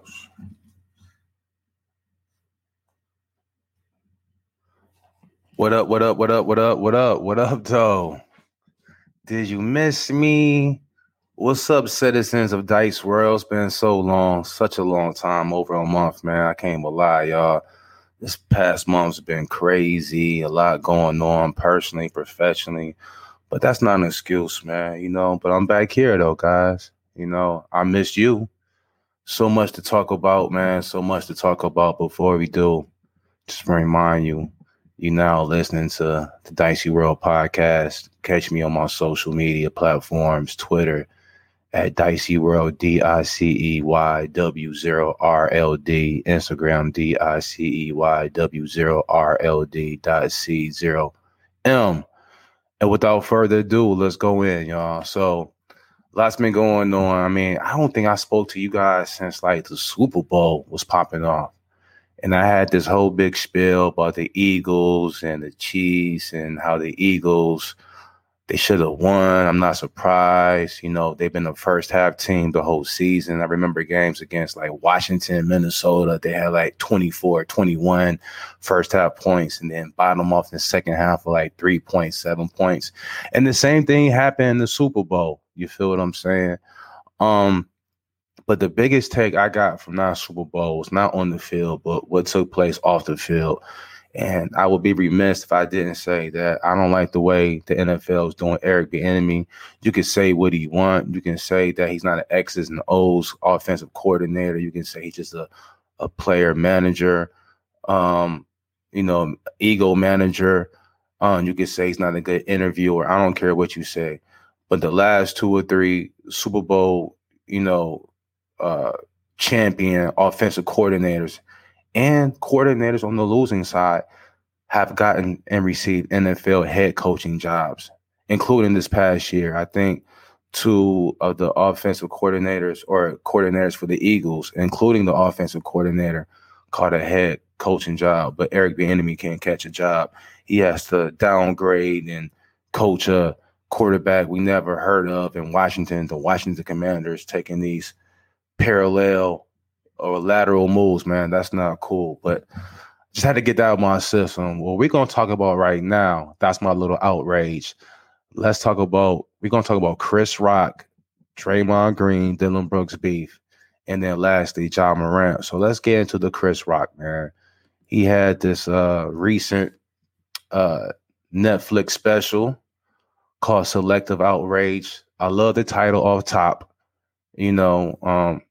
gosh. What up, what up, what up, what up, what up, what up, though? Did you miss me? What's up, citizens of Dice World? It's been so long, such a long time, over a month, man. I can't even lie, y'all. This past month's been crazy, a lot going on personally, professionally. But that's not an excuse, man, you know. But I'm back here though, guys. You know, I missed you. So much to talk about, man. So much to talk about. Before we do, just remind you, you now listening to the Dicey World podcast. Catch me on my social media platforms, Twitter at Dicey World, D I C E Y W 0 R L D, Instagram, D I C E Y W 0 R L D dot C 0 M. And without further ado, let's go in, y'all. So, lots been going on. I mean, I don't think I spoke to you guys since like the Super Bowl was popping off. And I had this whole big spiel about the Eagles and the Chiefs and how the Eagles they should have won. I'm not surprised. You know, they've been the first half team the whole season. I remember games against like Washington, Minnesota. They had like 24, 21 first half points and then bottom off in the second half for like 3.7 points. And the same thing happened in the Super Bowl. You feel what I'm saying? Um, but the biggest take I got from that Super Bowl was not on the field, but what took place off the field. And I would be remiss if I didn't say that I don't like the way the NFL is doing Eric Bieniemy. You can say what you want. You can say that he's not an X's and O's offensive coordinator. You can say he's just a, a player manager, um, you know, ego manager. Um, you can say he's not a good interviewer. I don't care what you say. But the last two or three Super Bowl, you know, uh, champion offensive coordinators – and coordinators on the losing side have gotten and received NFL head coaching jobs, including this past year. I think two of the offensive coordinators or coordinators for the Eagles, including the offensive coordinator, caught a head coaching job, but Eric Bieniemy can't catch a job. He has to downgrade and coach a quarterback we never heard of in Washington. The Washington Commanders taking these parallel or lateral moves, man. That's not cool. But just had to get that out of my system. What we're gonna talk about right now, that's my little outrage. Let's talk about we're gonna talk about Chris Rock, Draymond Green, Dillon Brooks beef, and then lastly Ja Morant. So let's get into the Chris Rock, man. He had this uh recent uh Netflix special called Selective Outrage. I love the title off top. You know, um,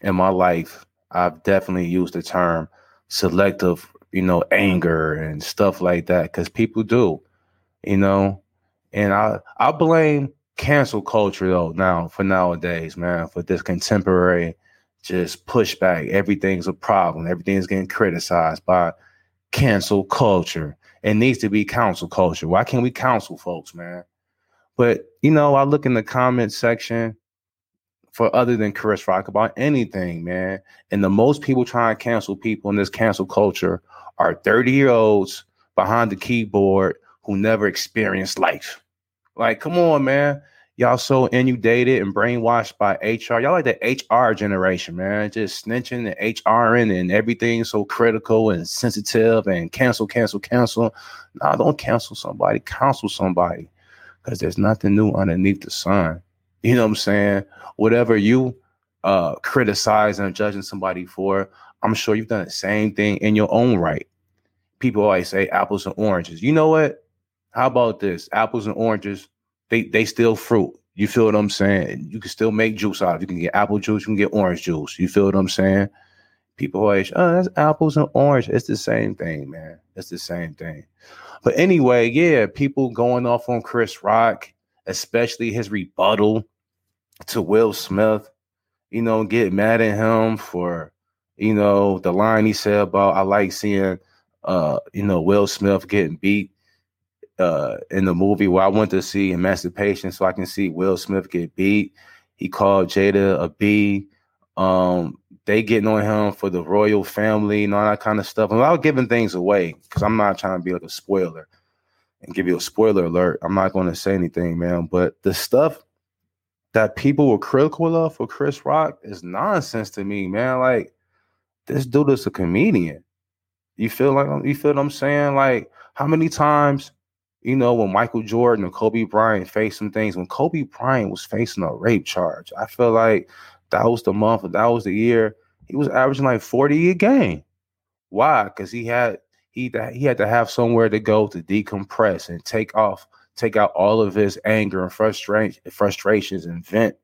in my life, I've definitely used the term selective, you know, anger and stuff like that because people do, you know, and I I blame cancel culture though now for nowadays, man, for this contemporary just pushback. Everything's a problem. Everything's getting criticized by cancel culture. It needs to be council culture. Why can't we counsel folks, man? But you know, I look in the comment section for other than Chris Rock about anything, man. And the most people trying to cancel people in this cancel culture are 30 year olds behind the keyboard who never experienced life. Like, come on, man. Y'all so inundated and brainwashed by HR. Y'all like the HR generation, man. Just snitching and HRing and everything so critical and sensitive and cancel, cancel, cancel. Nah, don't cancel somebody. Counsel somebody. Because there's nothing new underneath the sun. You know what I'm saying? Whatever you uh criticize and judging somebody for, I'm sure you've done the same thing in your own right. People always say apples and oranges. You know what? How about this? Apples and oranges, they they still fruit. You feel what I'm saying? You can still make juice out of. You can get apple juice, you can get orange juice. You feel what I'm saying? People always, oh, that's apples and orange. It's the same thing, man. It's the same thing. But anyway, yeah, people going off on Chris Rock, especially his rebuttal to Will Smith, you know, get mad at him for, you know, the line he said about I like seeing uh, you know, Will Smith getting beat uh in the movie where I went to see Emancipation so I can see Will Smith get beat. He called Jada a B. Um, they getting on him for the royal family and all that kind of stuff. And without giving things away, because I'm not trying to be like a spoiler and give you a spoiler alert. I'm not going to say anything, man. But the stuff that people were critical of for Chris Rock is nonsense to me, man. Like this dude is a comedian. You feel like you feel what I'm saying? Like how many times, you know, when Michael Jordan and Kobe Bryant faced some things, when Kobe Bryant was facing a rape charge, I feel like that was the month, that was the year he was averaging like 40 a game. Why? Because he had he he had to have somewhere to go to decompress and take off, take out all of his anger and frustration, frustrations, and vent,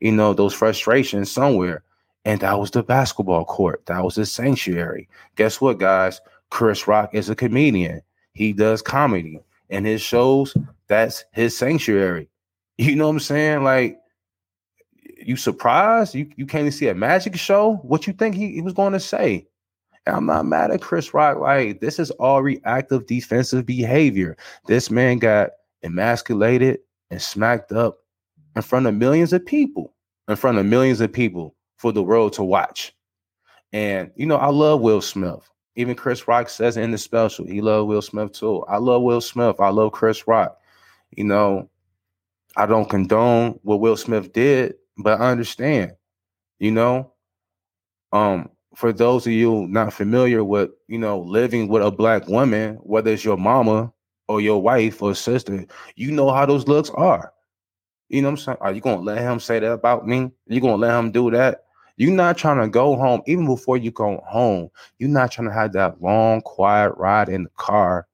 you know, those frustrations somewhere. And that was the basketball court. That was his sanctuary. Guess what, guys? Chris Rock is a comedian. He does comedy and his shows. That's his sanctuary. You know what I'm saying? Like, you surprised? You you came to see a magic show? What you think he, he was going to say? And I'm not mad at Chris Rock. Like, this is all reactive defensive behavior. This man got emasculated and smacked up in front of millions of people, in front of millions of people for the world to watch. And you know, I love Will Smith. Even Chris Rock says in the special, he love Will Smith too. I love Will Smith. I love Chris Rock. You know, I don't condone what Will Smith did, but I understand. You know, um, for those of you not familiar with, you know, living with a black woman, whether it's your mama or your wife or sister, you know how those looks are. You know what I'm saying? Are you gonna let him say that about me? You gonna let him do that? You're not trying to go home, even before you go home, you're not trying to have that long, quiet ride in the car,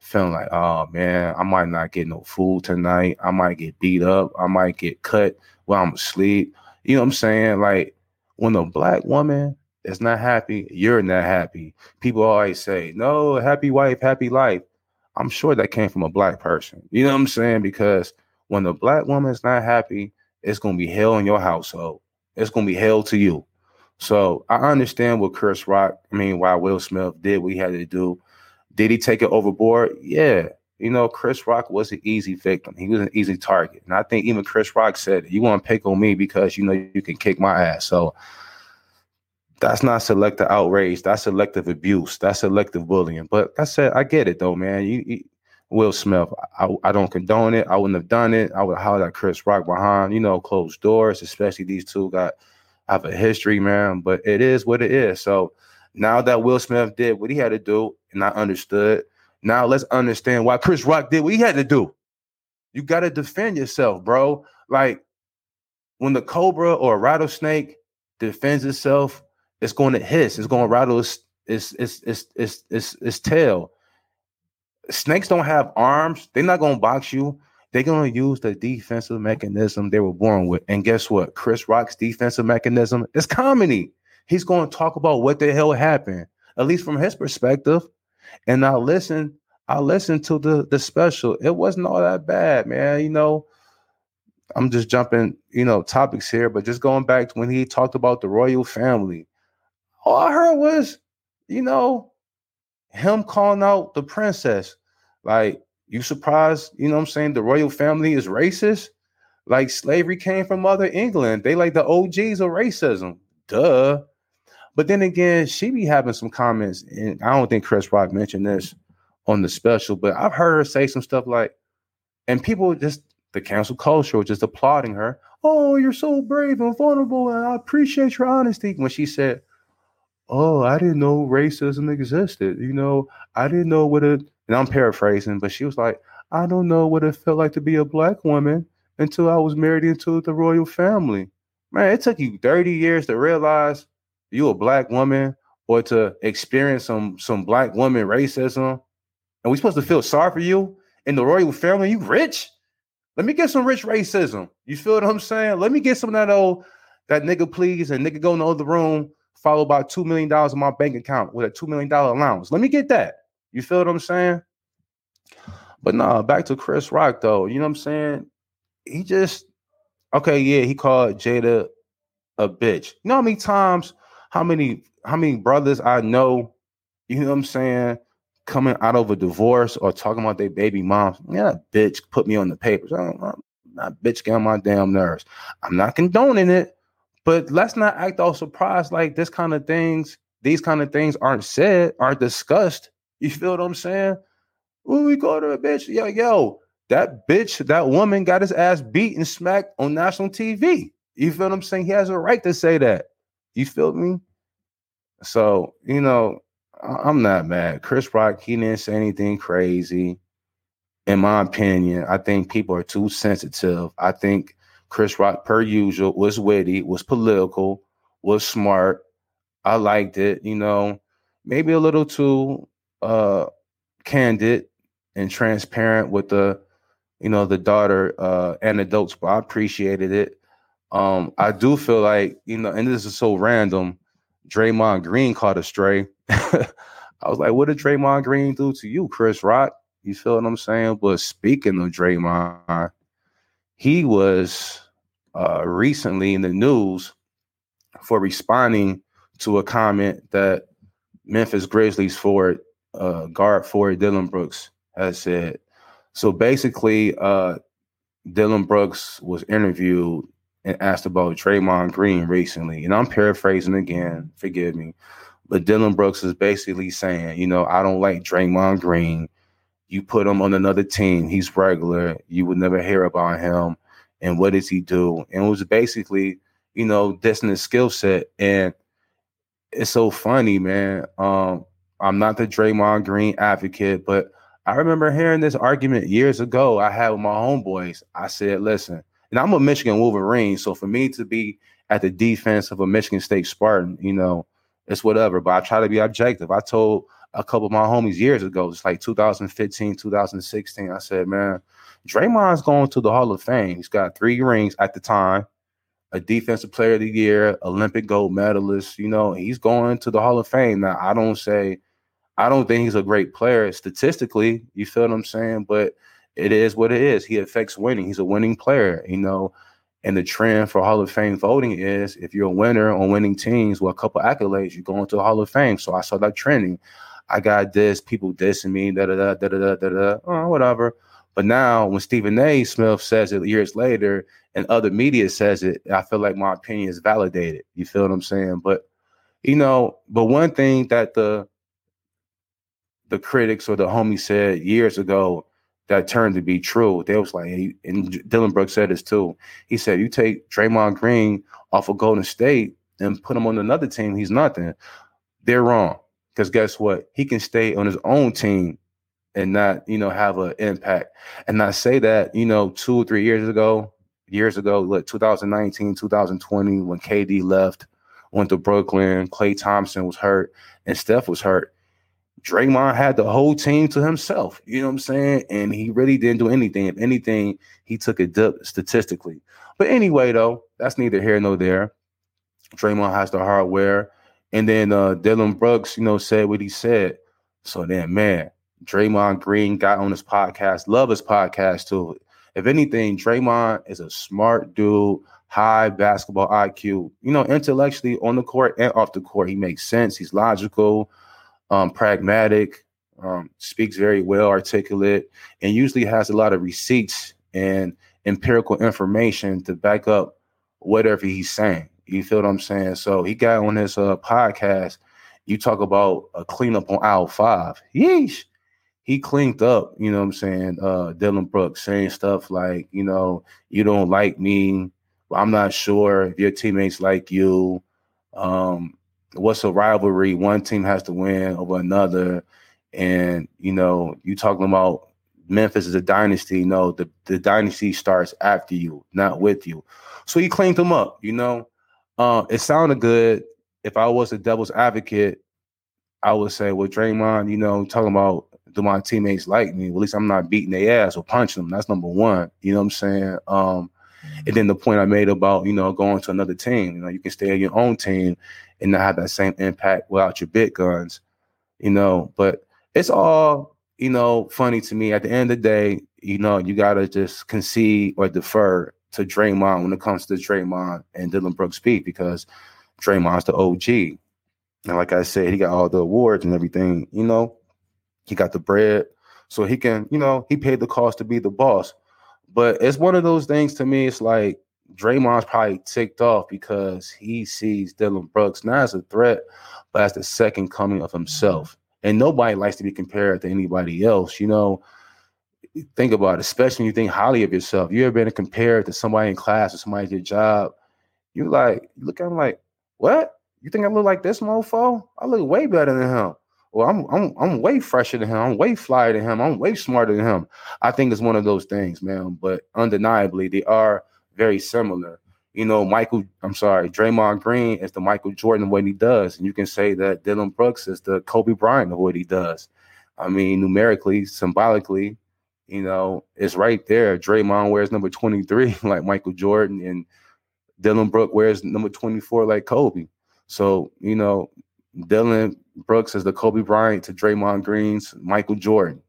feeling like, oh man, I might not get no food tonight. I might get beat up. I might get cut while I'm asleep. You know what I'm saying? Like when a black woman is not happy, you're not happy. People always say, no, happy wife, happy life. I'm sure that came from a black person. You know what I'm saying? Because when the black woman is not happy, it's gonna be hell in your household it's gonna be hell to you. So I understand what Chris Rock, I mean, why Will Smith did what he had to do. Did he take it overboard? Yeah. You know, Chris Rock was an easy victim. He was an easy target. And I think even Chris Rock said, You want to pick on me because you know you can kick my ass. So that's not selective outrage. That's selective abuse. That's selective bullying. But I said, I get it though, man. You, you Will Smith. I, I don't condone it. I wouldn't have done it. I would have hollered at Chris Rock behind, you know, closed doors, especially these two got have a history, man. But it is what it is. So now that Will Smith did what he had to do, and I understood, now let's understand why Chris Rock did what he had to do. You got to defend yourself, bro. Like when the cobra or rattlesnake defends itself, it's going to hiss. It's going to rattle its its its its its, its, its tail snakes don't have arms. They're not gonna box you. They're gonna use the defensive mechanism they were born with. And guess what? Chris Rock's defensive mechanism is comedy. He's gonna talk about what the hell happened, at least from his perspective. And I listen, I listened to the the special. It wasn't all that bad, man. You know, I'm just jumping, you know, topics here, but just going back to when he talked about the royal family. All I heard was, you know, him calling out the princess. Like, you surprised, you know what I'm saying? The royal family is racist. Like slavery came from Mother England. They like the OGs of racism. Duh. But then again, she be having some comments, and I don't think Chris Rock mentioned this on the special, but I've heard her say some stuff like, and people just the cancel culture was just applauding her. Oh, you're so brave and vulnerable, and I appreciate your honesty. When she said, oh, I didn't know racism existed. You know, I didn't know what it, and I'm paraphrasing, but she was like, I don't know what it felt like to be a black woman until I was married into the royal family. Man, it took you 30 years to realize you a black woman or to experience some some black woman racism. And we supposed to feel sorry for you in the royal family? You rich? Let me get some rich racism. You feel what I'm saying? Let me get some of that old that nigga please and nigga go in the other room followed by $2 million in my bank account with a $2 million allowance. Let me get that. You feel what I'm saying? But nah, back to Chris Rock though. You know what I'm saying? He just okay, yeah, he called Jada a bitch. You know how many times, how many, how many brothers I know, you know what I'm saying, coming out of a divorce or talking about their baby moms. Yeah, bitch put me on the papers. I'm not bitch get on my damn nerves. I'm not condoning it, but let's not act all surprised like this kind of things, these kind of things aren't said, aren't discussed. You feel what I'm saying? We go to a bitch, yo, yo, that bitch, that woman got his ass beat and smacked on national TV. You feel what I'm saying? He has a right to say that. You feel me? So, you know, I'm not mad. Chris Rock, he didn't say anything crazy. In my opinion, I think people are too sensitive. I think Chris Rock, per usual, was witty, was political, was smart. I liked it, you know, maybe a little too uh candid and transparent with the, you know, the daughter uh anecdotes, but I appreciated it. Um, I do feel like, you know, and this is so random. Draymond Green caught a stray. I was like, what did Draymond Green do to you, Chris Rock? You feel what I'm saying? But speaking of Draymond, he was uh, recently in the news for responding to a comment that Memphis Grizzlies forward uh, guard forward Dillon Brooks has said. So basically, uh, Dillon Brooks was interviewed and asked about Draymond Green recently, and I'm paraphrasing again. Forgive me, but Dillon Brooks is basically saying, you know, I don't like Draymond Green. You put him on another team, he's regular. You would never hear about him. And what does he do? And it was basically, you know, dissing his skill set. And it's so funny, man. Um, I'm not the Draymond Green advocate, but I remember hearing this argument years ago. I had with my homeboys. I said, listen, and I'm a Michigan Wolverine. So for me to be at the defense of a Michigan State Spartan, you know, it's whatever. But I try to be objective. I told a couple of my homies years ago, it's like 2015, 2016. I said, man, Draymond's going to the Hall of Fame. He's got three rings at the time, a defensive player of the year, Olympic gold medalist. You know, he's going to the Hall of Fame. Now, I don't say, I don't think he's a great player statistically. You feel what I'm saying? But it is what it is. He affects winning. He's a winning player, you know. And the trend for Hall of Fame voting is if you're a winner on winning teams with a couple accolades, you go into the Hall of Fame. So I saw that trending. I got this, people dissing me, da da da da da da da, oh, whatever. But now when Stephen A. Smith says it years later and other media says it, I feel like my opinion is validated. You feel what I'm saying? But you know, but one thing that the the critics or the homies said years ago that turned to be true. They was like, and Dillon Brooks said this too. He said, you take Draymond Green off of Golden State and put him on another team, he's nothing. They're wrong. Because guess what? He can stay on his own team and not, you know, have an impact. And I say that, you know, two or three years ago, years ago, like 2019, 2020, when KD left, went to Brooklyn, Klay Thompson was hurt, and Steph was hurt Draymond had the whole team to himself. You know what I'm saying? And he really didn't do anything. If anything, he took a dip statistically. But anyway, though, that's neither here nor there. Draymond has the hardware. And then uh Dillon Brooks, you know, said what he said. So then, man, Draymond Green got on his podcast. Love his podcast too. If anything, Draymond is a smart dude, high basketball IQ. You know, intellectually on the court and off the court, he makes sense. He's logical um, pragmatic, um, speaks very well, articulate, and usually has a lot of receipts and empirical information to back up whatever he's saying. You feel what I'm saying? So he got on his uh, podcast. You talk about a cleanup on aisle five. Yeesh. He cleaned up, you know what I'm saying? Uh, Dillon Brooks saying stuff like, you know, you don't like me. I'm not sure if your teammates like you. Um, what's a rivalry? One team has to win over another, and you know, you talking about Memphis is a dynasty. No, the the dynasty starts after you, not with you. So he cleaned them up. You know, uh, it sounded good. If I was a devil's advocate, I would say, well, Draymond, you know, talking about do my teammates like me? Well, at least I'm not beating their ass or punching them. That's number one. You know what I'm saying? Um, and then the point I made about you know going to another team, you know, you can stay on your own team and not have that same impact without your big guns, you know. But it's all, you know, funny to me. At the end of the day, you know, you gotta just concede or defer to Draymond when it comes to Draymond and Dillon Brooks speak because Draymond's the OG. And like I said, he got all the awards and everything, you know, he got the bread. So he can, you know, he paid the cost to be the boss. But it's one of those things to me, it's like Draymond's probably ticked off because he sees Dillon Brooks not as a threat, but as the second coming of himself. And nobody likes to be compared to anybody else. You know, think about it, especially when you think highly of yourself. You ever been compared to somebody in class or somebody at your job? You like look at him like, what? You think I look like this mofo? I look way better than him. Well, I'm I'm I'm way fresher than him. I'm way flyer than him. I'm way smarter than him. I think it's one of those things, man. But undeniably, they are very similar. You know, Michael, I'm sorry, Draymond Green is the Michael Jordan of what he does. And you can say that Dillon Brooks is the Kobe Bryant of what he does. I mean, numerically, symbolically, you know, it's right there. Draymond wears number 23 like Michael Jordan, and Dillon Brooks wears number 24 like Kobe. So, you know, Dillon Brooks is the Kobe Bryant to Draymond Green's Michael Jordan.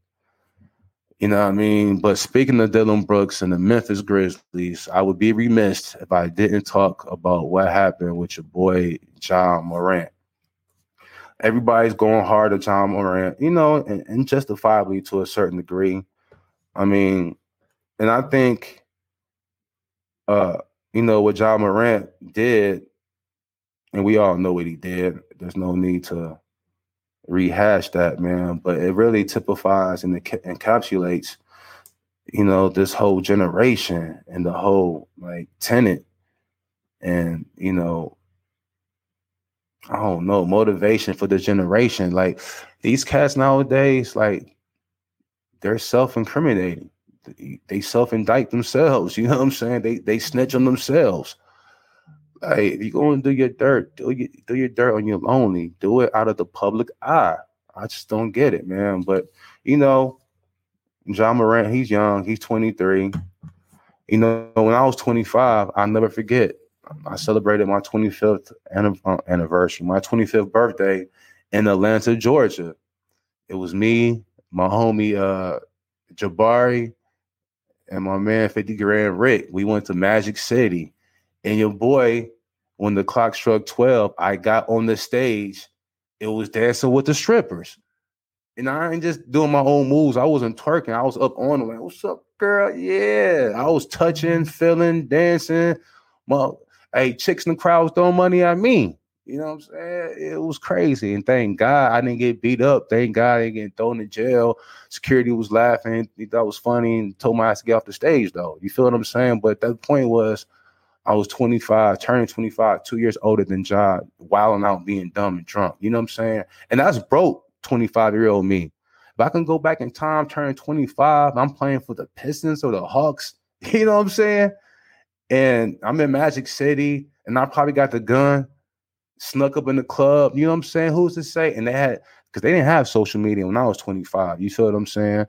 You know what I mean? But speaking of Dillon Brooks and the Memphis Grizzlies, I would be remiss if I didn't talk about what happened with your boy Ja Morant. Everybody's going hard at Ja Morant, you know, and, and justifiably to a certain degree. I mean, and I think uh, you know, what Ja Morant did, and we all know what he did. There's no need to rehash that, man. But it really typifies and encapsulates, you know, this whole generation and the whole like tenant and you know, I don't know, motivation for the generation. Like these cats nowadays, like they're self-incriminating. They self-indict themselves. You know what I'm saying? They they snitch on themselves. Hey, if you're going to do your dirt, do your, do your dirt on your lonely. Do it out of the public eye. I just don't get it, man. But you know, Ja Morant, he's young. He's 23. You know, when I was 25, I'll never forget. I celebrated my 25th uh, anniversary, my 25th birthday in Atlanta, Georgia. It was me, my homie uh Jabari, and my man 50 Grand Rick. We went to Magic City and your boy, when the clock struck 12, I got on the stage. It was dancing with the strippers. And I ain't just doing my own moves. I wasn't twerking. I was up on them like, what's up, girl? Yeah. I was touching, feeling, dancing. Well, hey, chicks in the crowd was throwing money at me. You know what I'm saying? It was crazy. And thank God I didn't get beat up. Thank God I didn't get thrown in jail. Security was laughing. He thought it was funny and told my ass to get off the stage, though. You feel what I'm saying? But the point was, I was 25, turning 25, two years older than Ja, wilding out, being dumb and drunk. You know what I'm saying? And that's broke 25 year old me. If I can go back in time, turn 25, I'm playing for the Pistons or the Hawks. You know what I'm saying? And I'm in Magic City, and I probably got the gun, snuck up in the club. You know what I'm saying? Who's to say? And they had because they didn't have social media when I was 25. You feel what I'm saying?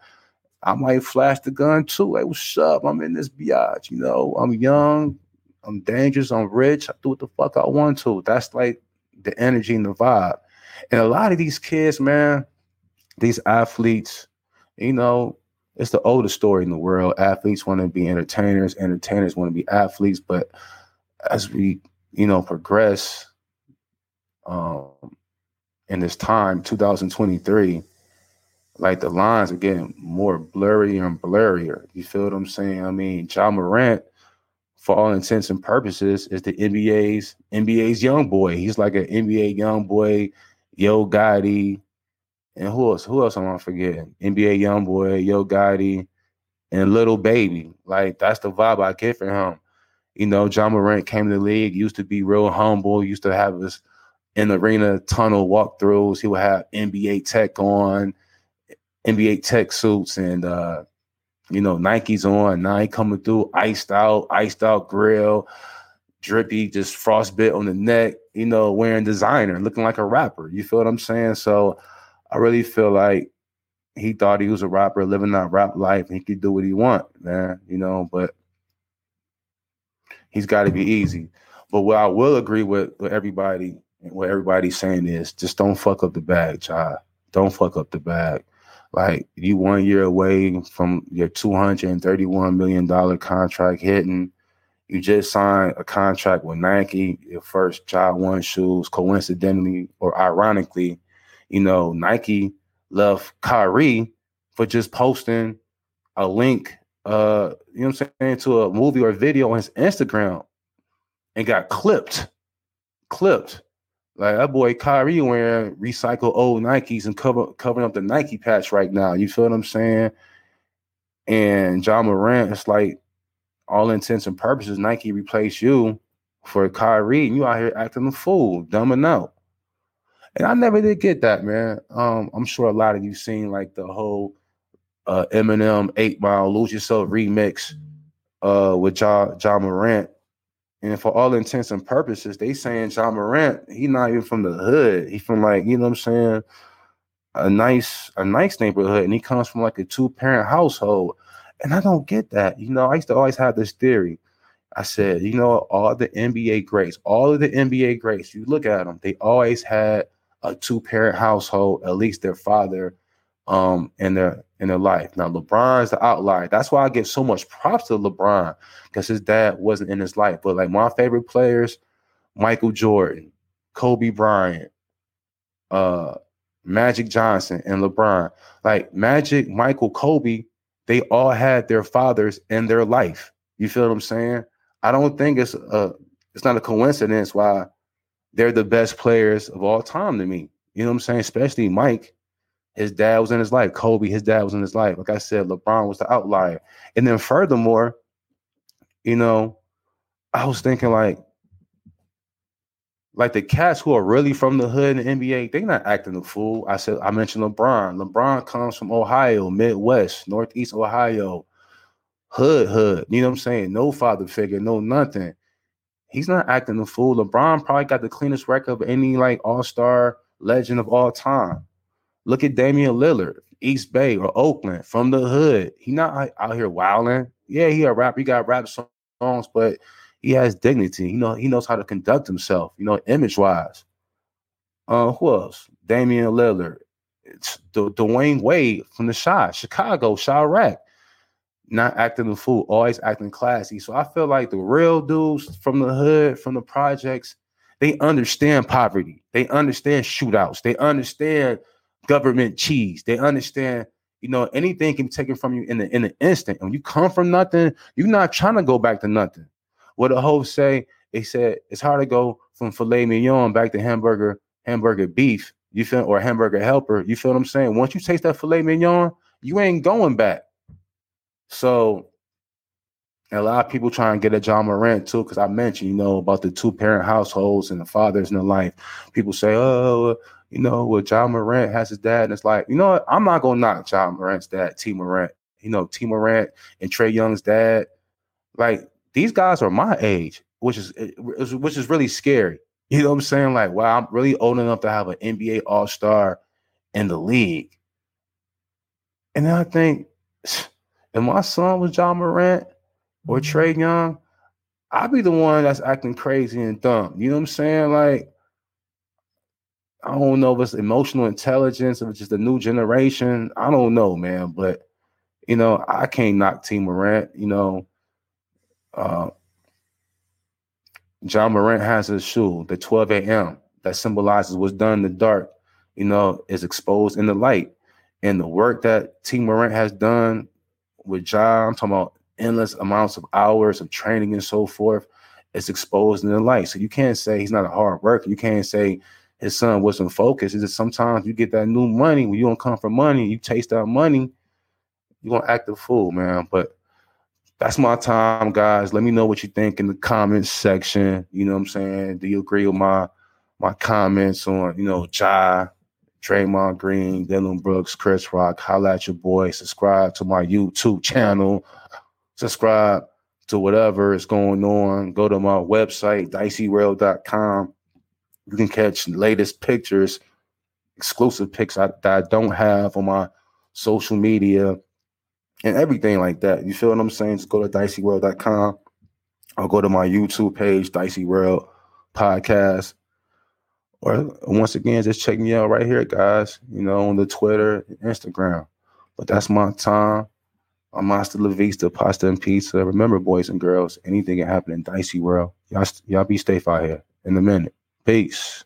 I might flash the gun too. Hey, what's up? I'm in this biatch. You know, I'm young, I'm dangerous. I'm rich. I do what the fuck I want to. That's like the energy and the vibe. And a lot of these kids, man, these athletes, you know, it's the oldest story in the world. Athletes want to be entertainers, entertainers want to be athletes. But as we, you know, progress um, in this time, 2023, like the lines are getting more blurry and blurrier. You feel what I'm saying? I mean, Ja Morant for all intents and purposes, is the NBA's NBA's young boy. He's like an NBA YoungBoy, Yo Gotti, and who else? Who else am I forgetting? NBA YoungBoy, Yo Gotti, and Lil Baby. Like that's the vibe I get from him. You know, Ja Morant came to the league, used to be real humble, used to have his in arena tunnel walkthroughs. He would have NBA tech on, NBA tech suits, and uh, you know, Nike's on, Nike coming through, iced out, iced out grill, drippy, just frostbit on the neck, you know, wearing designer, looking like a rapper. You feel what I'm saying? So I really feel like he thought he was a rapper living that rap life and he could do what he want, man, you know, but he's got to be easy. But what I will agree with, with everybody, what everybody's saying is just don't fuck up the bag, child. Don't fuck up the bag. Like you one year away from your two hundred and thirty-one million dollar contract hitting. You just signed a contract with Nike, your first Ja 1 shoes. Coincidentally or ironically, you know, Nike left Kyrie for just posting a link, uh, you know what I'm saying, to a movie or video on his Instagram and got clipped. Clipped. Like that boy Kyrie wearing recycled old Nikes and cover covering up the Nike patch right now. You feel what I'm saying? And Ja Morant, it's like all intents and purposes, Nike replaced you for Kyrie, and you out here acting a fool, dumbing out. And I never did get that, man. Um, I'm sure a lot of you seen like the whole uh, Eminem Eight Mile Lose Yourself remix uh, with John ja Morant. And for all intents and purposes, they saying Ja Morant, he not even from the hood. He from like, you know what I'm saying, a nice, a nice neighborhood, and he comes from like a two-parent household. And I don't get that. You know, I used to always have this theory. I said, you know, all the NBA greats, all of the NBA greats, you look at them, they always had a two-parent household, at least their father um and their in their life. Now LeBron's the outlier. That's why I give so much props to LeBron because his dad wasn't in his life. But like my favorite players, Michael Jordan, Kobe Bryant, uh Magic Johnson, and LeBron. Like Magic, Michael, Kobe, they all had their fathers in their life. You feel what I'm saying? I don't think it's a it's not a coincidence why they're the best players of all time to me. You know what I'm saying? Especially Mike his dad was in his life. Kobe, his dad was in his life. Like I said, LeBron was the outlier. And then furthermore, you know, I was thinking like, like the cats who are really from the hood in the NBA, they're not acting a fool. I said I mentioned LeBron. LeBron comes from Ohio, Midwest, Northeast Ohio, hood, hood. You know what I'm saying? No father figure, no nothing. He's not acting a fool. LeBron probably got the cleanest record of any like all-star legend of all time. Look at Damian Lillard, East Bay or Oakland from the hood. He not out here wilding. Yeah, he a rap. He got rap songs, but he has dignity. You know, he knows how to conduct himself. You know, image wise. Uh, who else? Damian Lillard, it's D- Dwyane Wade from the shot, Chicago, Chiraq. Not acting the fool, always acting classy. So I feel like the real dudes from the hood, from the projects, they understand poverty. They understand shootouts. They understand government cheese. They understand, you know, anything can be taken from you in the in an instant. When you come from nothing, you're not trying to go back to nothing. What the host say, they said it's hard to go from filet mignon back to hamburger, hamburger beef. You feel or hamburger helper. You feel what I'm saying? Once you taste that filet mignon, you ain't going back. So a lot of people try and get at Ja Morant too, because I mentioned, you know, about the two parent households and the fathers in the life. People say, oh, you know, well, Ja Morant has his dad, and it's like, you know what? I'm not gonna knock Ja Morant's dad, Tee Morant. You know, Tee Morant and Trae Young's dad. Like these guys are my age, which is which is really scary. You know what I'm saying? Like, wow, I'm really old enough to have an NBA All Star in the league. And then I think, if my son was Ja Morant or mm-hmm. Young, I'd be the one that's acting crazy and dumb. You know what I'm saying? Like, I don't know if it's emotional intelligence, if it's just a new generation. I don't know, man. But you know, I can't knock Tee Morant. You know, uh, Ja Morant has a shoe, the 12 a.m. that symbolizes what's done in the dark. You know, is exposed in the light, and the work that Tee Morant has done with Ja. I'm talking about endless amounts of hours of training and so forth. It's exposed in the light. So you can't say he's not a hard worker. You can't say his son wasn't focused. Is that sometimes you get that new money when you don't come from money, you taste that money, you're gonna act a fool, man. But that's my time, guys. Let me know what you think in the comments section. You know what I'm saying? Do you agree with my my comments on, you know, Ja, Draymond Green, Dillon Brooks, Chris Rock? Holla at your boy. Subscribe to my YouTube channel. Subscribe to whatever is going on. Go to my website, diceyworld.com you can catch latest pictures, exclusive pics I, that I don't have on my social media and everything like that. You feel what I'm saying? Just go to diceyworld.com. I'll go to my YouTube page, Dicey World Podcast. Or once again, just check me out right here, guys. You know, on the Twitter, Instagram. But that's my time. I'm Master La Vista, Pasta and Pizza. Remember, boys and girls, anything can happen in Dicey World. Y'all, y'all be safe out here in a minute. Peace.